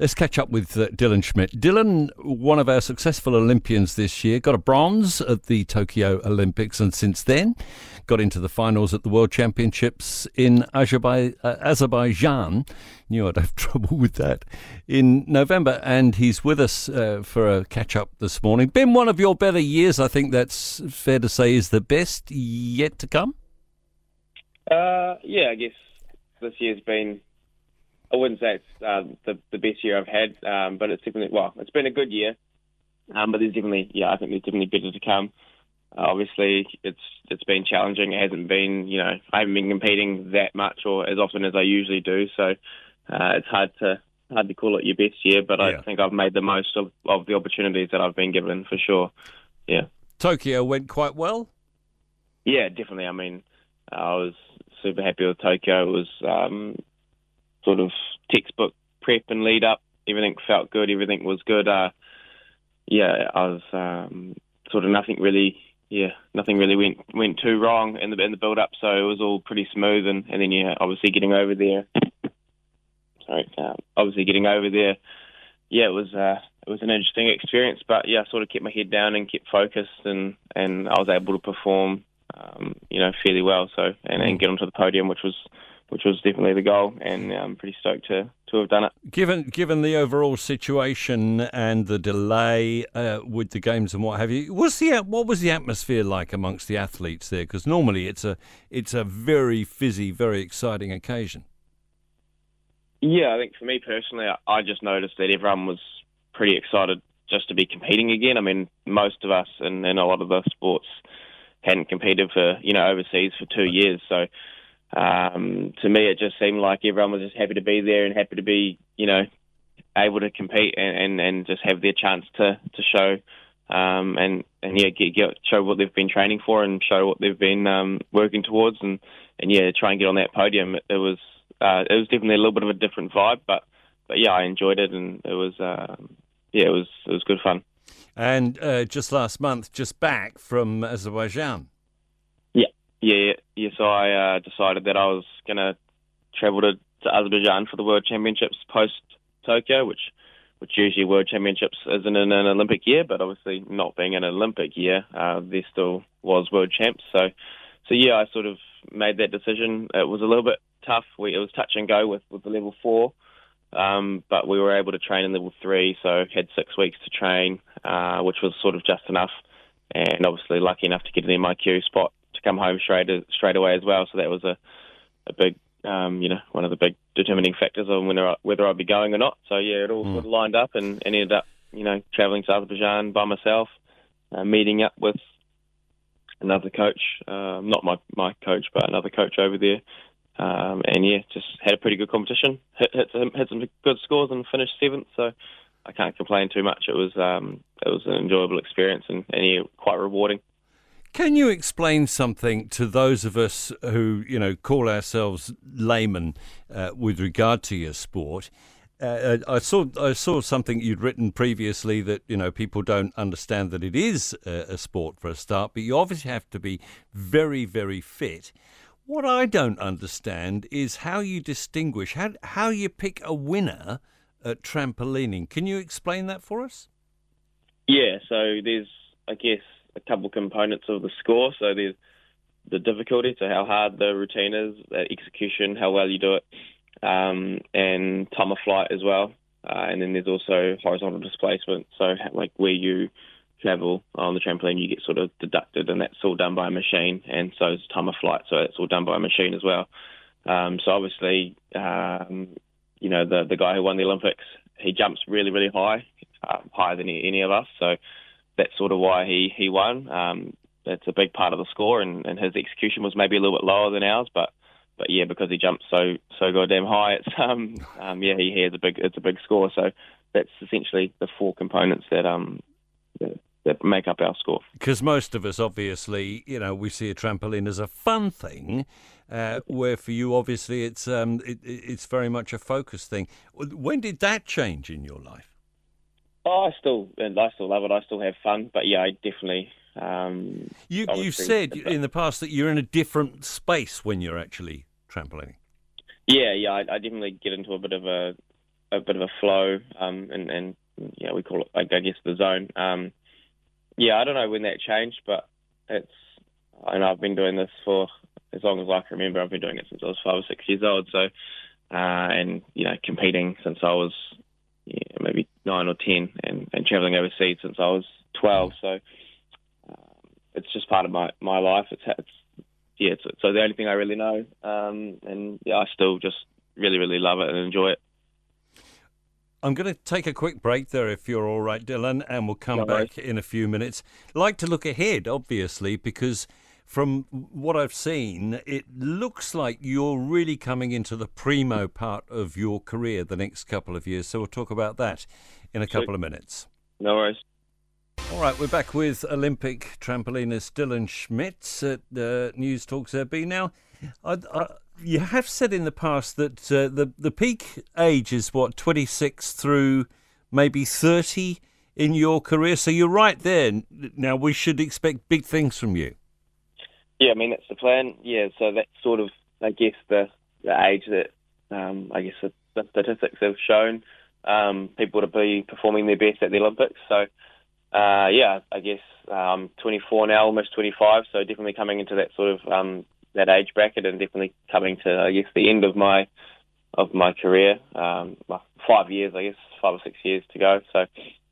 Let's catch up with uh, Dylan Schmidt. Dylan, one of our successful Olympians this year, got a bronze at the Tokyo Olympics and since then got into the finals at the World Championships in Azerbaijan. Uh. Knew I'd have trouble with that in November, and he's with us uh, for a catch up this morning. Been one of your better years, I think that's fair to say, is the best yet to come? Uh, yeah, I guess this year's been I wouldn't say it's uh, the the best year I've had, um, but it's definitely well, it's been a good year. Um, but there's definitely, yeah, I think there's definitely better to come. Uh, obviously, it's it's been challenging. It hasn't been, you know, I haven't been competing that much or as often as I usually do. So uh, it's hard to hard to call it your best year. But yeah. I think I've made the most of, of the opportunities that I've been given for sure. Yeah. Tokyo went quite well. Yeah, definitely. I mean, I was super happy with Tokyo. It was um, sort of textbook prep and lead up. Everything felt good. Everything was good. Uh, yeah, I was um, sort of nothing really. Yeah, nothing really went went too wrong in the in the build up. So it was all pretty smooth. And, and then yeah, obviously getting over there. Sorry, uh, obviously getting over there. Yeah, it was uh, it was an interesting experience. But yeah, I sort of kept my head down and kept focused, and and I was able to perform, um, you know, fairly well. So and, and get onto the podium, which was which was definitely the goal, and I'm pretty stoked to, to have done it. Given given the overall situation and the delay uh, with the games and what have you, what's the what was the atmosphere like amongst the athletes there? Because normally it's a it's a very fizzy, very exciting occasion. Yeah, I think for me personally, I just noticed that everyone was pretty excited just to be competing again. I mean, most of us and, and a lot of the sports hadn't competed for you know overseas for two years, so um, to me, it just seemed like everyone was just happy to be there and happy to be, you know, able to compete and, and, and just have their chance to to show um, and and yeah, get, get show what they've been training for and show what they've been um, working towards and and yeah, try and get on that podium. It, it was uh, it was definitely a little bit of a different vibe, but but yeah, I enjoyed it and it was uh, yeah, it was it was good fun. And uh, just last month, just back from Azerbaijan. Yeah, yeah. So I uh, decided that I was going to travel to, to Azerbaijan for the World Championships post Tokyo, which which usually World Championships isn't in an Olympic year, but obviously not being an Olympic year, uh, there still was World Champs. So, so yeah, I sort of made that decision. It was a little bit tough. We, it was touch and go with, with the level four, um, but we were able to train in level three, so had six weeks to train, uh, which was sort of just enough. And obviously lucky enough to get an MIQ spot come home straight straight away as well. So that was a a big um, you know one of the big determining factors on whether whether I'd be going or not. So yeah, it all mm. sort of lined up and, and ended up you know traveling to Azerbaijan by myself, uh, meeting up with another coach, um, not my my coach, but another coach over there. Um, and yeah, just had a pretty good competition. Hit, hit, some, hit some good scores and finished seventh. So I can't complain too much. It was um, it was an enjoyable experience and, and yeah, quite rewarding. Can you explain something to those of us who, you know, call ourselves laymen uh, with regard to your sport? Uh, uh, I saw I saw something you'd written previously that you know people don't understand that it is a, a sport for a start, but you obviously have to be very very fit. What I don't understand is how you distinguish how how you pick a winner at trampolining. Can you explain that for us? Yeah, so there's I guess a couple components of the score. So there's the difficulty, so how hard the routine is, execution, how well you do it, um, and time of flight as well. Uh, and then there's also horizontal displacement, so like where you travel on the trampoline, you get sort of deducted, and that's all done by a machine. And so is time of flight, so it's all done by a machine as well. Um, so obviously, um, you know, the the guy who won the Olympics, he jumps really, really high, uh, higher than any of us. So that's sort of why he he won. Um, that's a big part of the score, and, and his execution was maybe a little bit lower than ours, but but yeah, because he jumped so so goddamn high, it's um, um yeah he, has a big it's a big score. So that's essentially the four components that um that, that make up our score. Because most of us, obviously, you know, we see a trampoline as a fun thing, uh, where for you, obviously, it's um it, it's very much a focus thing. When did that change in your life? Oh, I still I still love it. I still have fun, but yeah, I definitely. Um, you you said in the past that you're in a different space when you're actually trampolining. Yeah, yeah, I, I definitely get into a bit of a a bit of a flow, um, and, and yeah, we call it, I guess, the zone. Um, yeah, I don't know when that changed, but it's, and I've been doing this for as long as I can remember. I've been doing it since I was five or six years old. So, uh, and you know, competing since I was yeah, maybe nine or ten, and, and traveling overseas since I was twelve. So, um, it's just part of my my life. It's, it's yeah, it's, so the only thing I really know, um, and yeah, I still just really really love it and enjoy it. I'm going to take a quick break there if you're all right, Dylan, and we'll come no back in a few minutes. Like to look ahead, obviously, because from what I've seen, it looks like you're really coming into the primo part of your career the next couple of years. So we'll talk about that in a couple of minutes. No worries. All right, we're back with Olympic trampolinist Dylan Schmidt at uh, News Talk ZB. Now, I, I, you have said in the past that uh, the the peak age is what 26 through maybe 30 in your career. So you're right there. Now we should expect big things from you. Yeah, I mean that's the plan. Yeah, so that's sort of I guess the, the age that um, I guess the, the, statistics have shown um, people to be performing their best at the Olympics. So uh, yeah, I guess um, 24 now, almost 25. So definitely coming into that sort of um, that age bracket, and definitely coming to I guess the end of my of my career. Um, five years, I guess, five or six years to go. So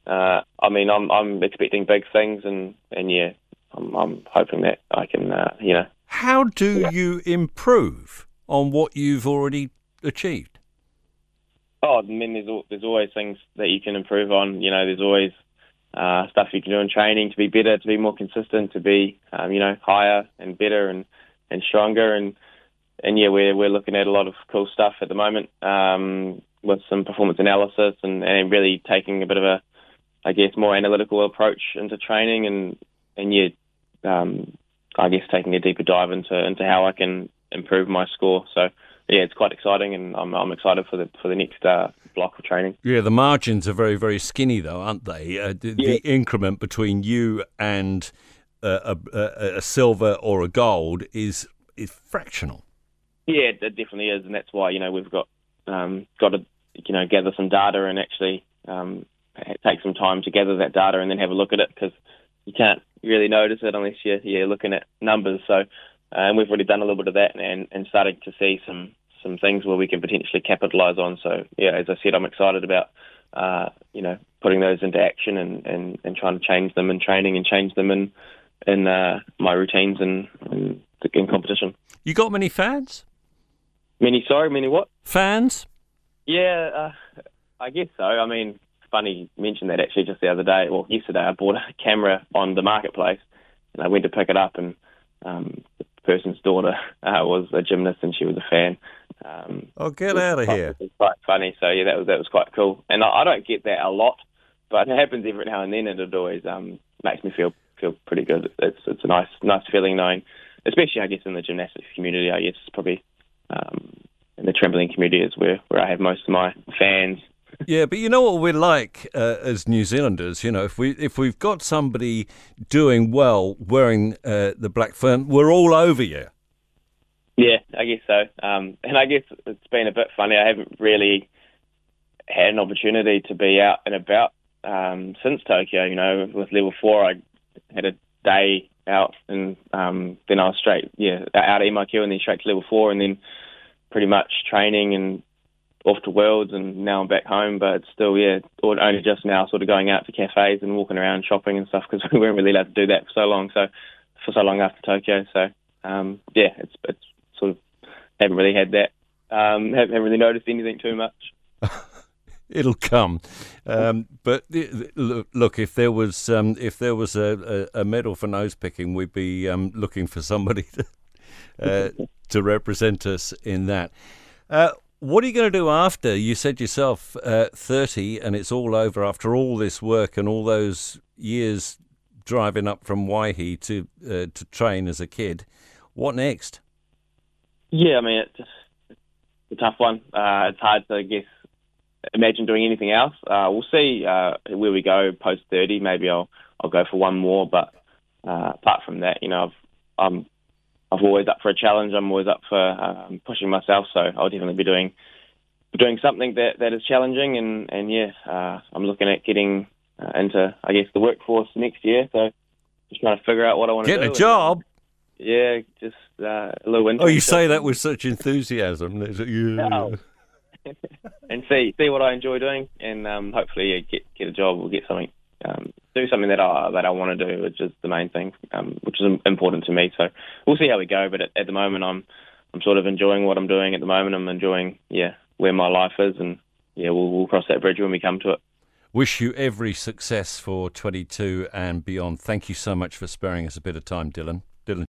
uh, I mean, I'm I'm expecting big things, and and yeah, I'm, I'm hoping that I can, uh, you know. How do yeah. you improve on what you've already achieved? Oh, I mean, there's there's always things that you can improve on. You know, there's always uh, stuff you can do in training to be better, to be more consistent, to be um, you know higher and better and and stronger. And and yeah, we're we're looking at a lot of cool stuff at the moment um, with some performance analysis and, and really taking a bit of a I guess more analytical approach into training and and yeah, um, I guess taking a deeper dive into into how I can improve my score. So yeah, it's quite exciting, and I'm I'm excited for the for the next uh, block of training. Yeah, the margins are very very skinny though, aren't they? Uh, the, yeah. the, increment between you and uh, a, a, a, silver or a gold is is fractional. Yeah, it definitely is, and that's why you know we've got um, got to you know gather some data and actually um, take some time to gather that data and then have a look at it because you can't really notice it unless you're, you're looking at numbers. So, and we've already done a little bit of that and, and starting to see some some things where we can potentially capitalise on. So, yeah, as I said, I'm excited about uh, you know putting those into action and, and, and trying to change them in training and change them in in uh, my routines and, and in competition. You got many fans? Many, sorry, many what? Fans? Yeah, uh, I guess so. I mean, funny you mentioned that actually just the other day. Well, yesterday I bought a camera on the marketplace, and I went to pick it up, and um, the person's daughter uh, was a gymnast, and she was a fan. Um, oh, get out of quite, here! It was quite funny. So yeah, that was that was quite cool. And I, I don't get that a lot, but it happens every now and then, and it always um, makes me feel feel pretty good. It's it's a nice nice feeling knowing, especially I guess in the gymnastics community. I guess it's probably um, in the trampoline community is where where I have most of my fans yeah, but you know what we're like uh, as New Zealanders. You know, if we if we've got somebody doing well wearing uh, the black fern, we're all over you. Yeah, I guess so. Um, and I guess it's been a bit funny. I haven't really had an opportunity to be out and about um, since Tokyo. You know, with level four, I had a day out, and um, then I was straight, yeah, out at MIQ, and then straight to level four, and then pretty much training and off to Worlds and now I'm back home, but still, yeah, only just now sort of going out to cafes and walking around shopping and stuff because we weren't really allowed to do that for so long. So for so long after Tokyo, so um, yeah, it's it's sort of haven't really had that. Um, haven't, haven't really noticed anything too much. It'll come, um, but look, if there was um, if there was a, a, medal for nose picking, we'd be um, looking for somebody to, uh, to represent us in that. Uh, what are you going to do after? You said yourself uh, 30 and it's all over after all this work and all those years driving up from Waihi to uh, to train as a kid. What next? Yeah, I mean, it's, it's a tough one. Uh, it's hard to, I guess, imagine doing anything else. Uh, we'll see uh, where we go post 30. Maybe I'll I'll go for one more, but uh, apart from that, you know, I've, I'm I'm always up for a challenge. I'm always up for um, pushing myself. So I'll definitely be doing doing something that, that is challenging, and and yeah, uh, I'm looking at getting uh, into I guess the workforce next year. So just trying to figure out what I want to do. Get a job. And, yeah, just uh, a little. Oh, you say that with such enthusiasm. Yeah. and see see what I enjoy doing, and um, hopefully get get a job or get something, um, do something that I that I want to do, which is the main thing, um, which is important to me. So we'll see how we go. But at, at the moment, I'm I'm sort of enjoying what I'm doing at the moment. I'm enjoying yeah where my life is, and yeah we'll we'll cross that bridge when we come to it. Wish you every success for 22 and beyond. Thank you so much for sparing us a bit of time, Dylan.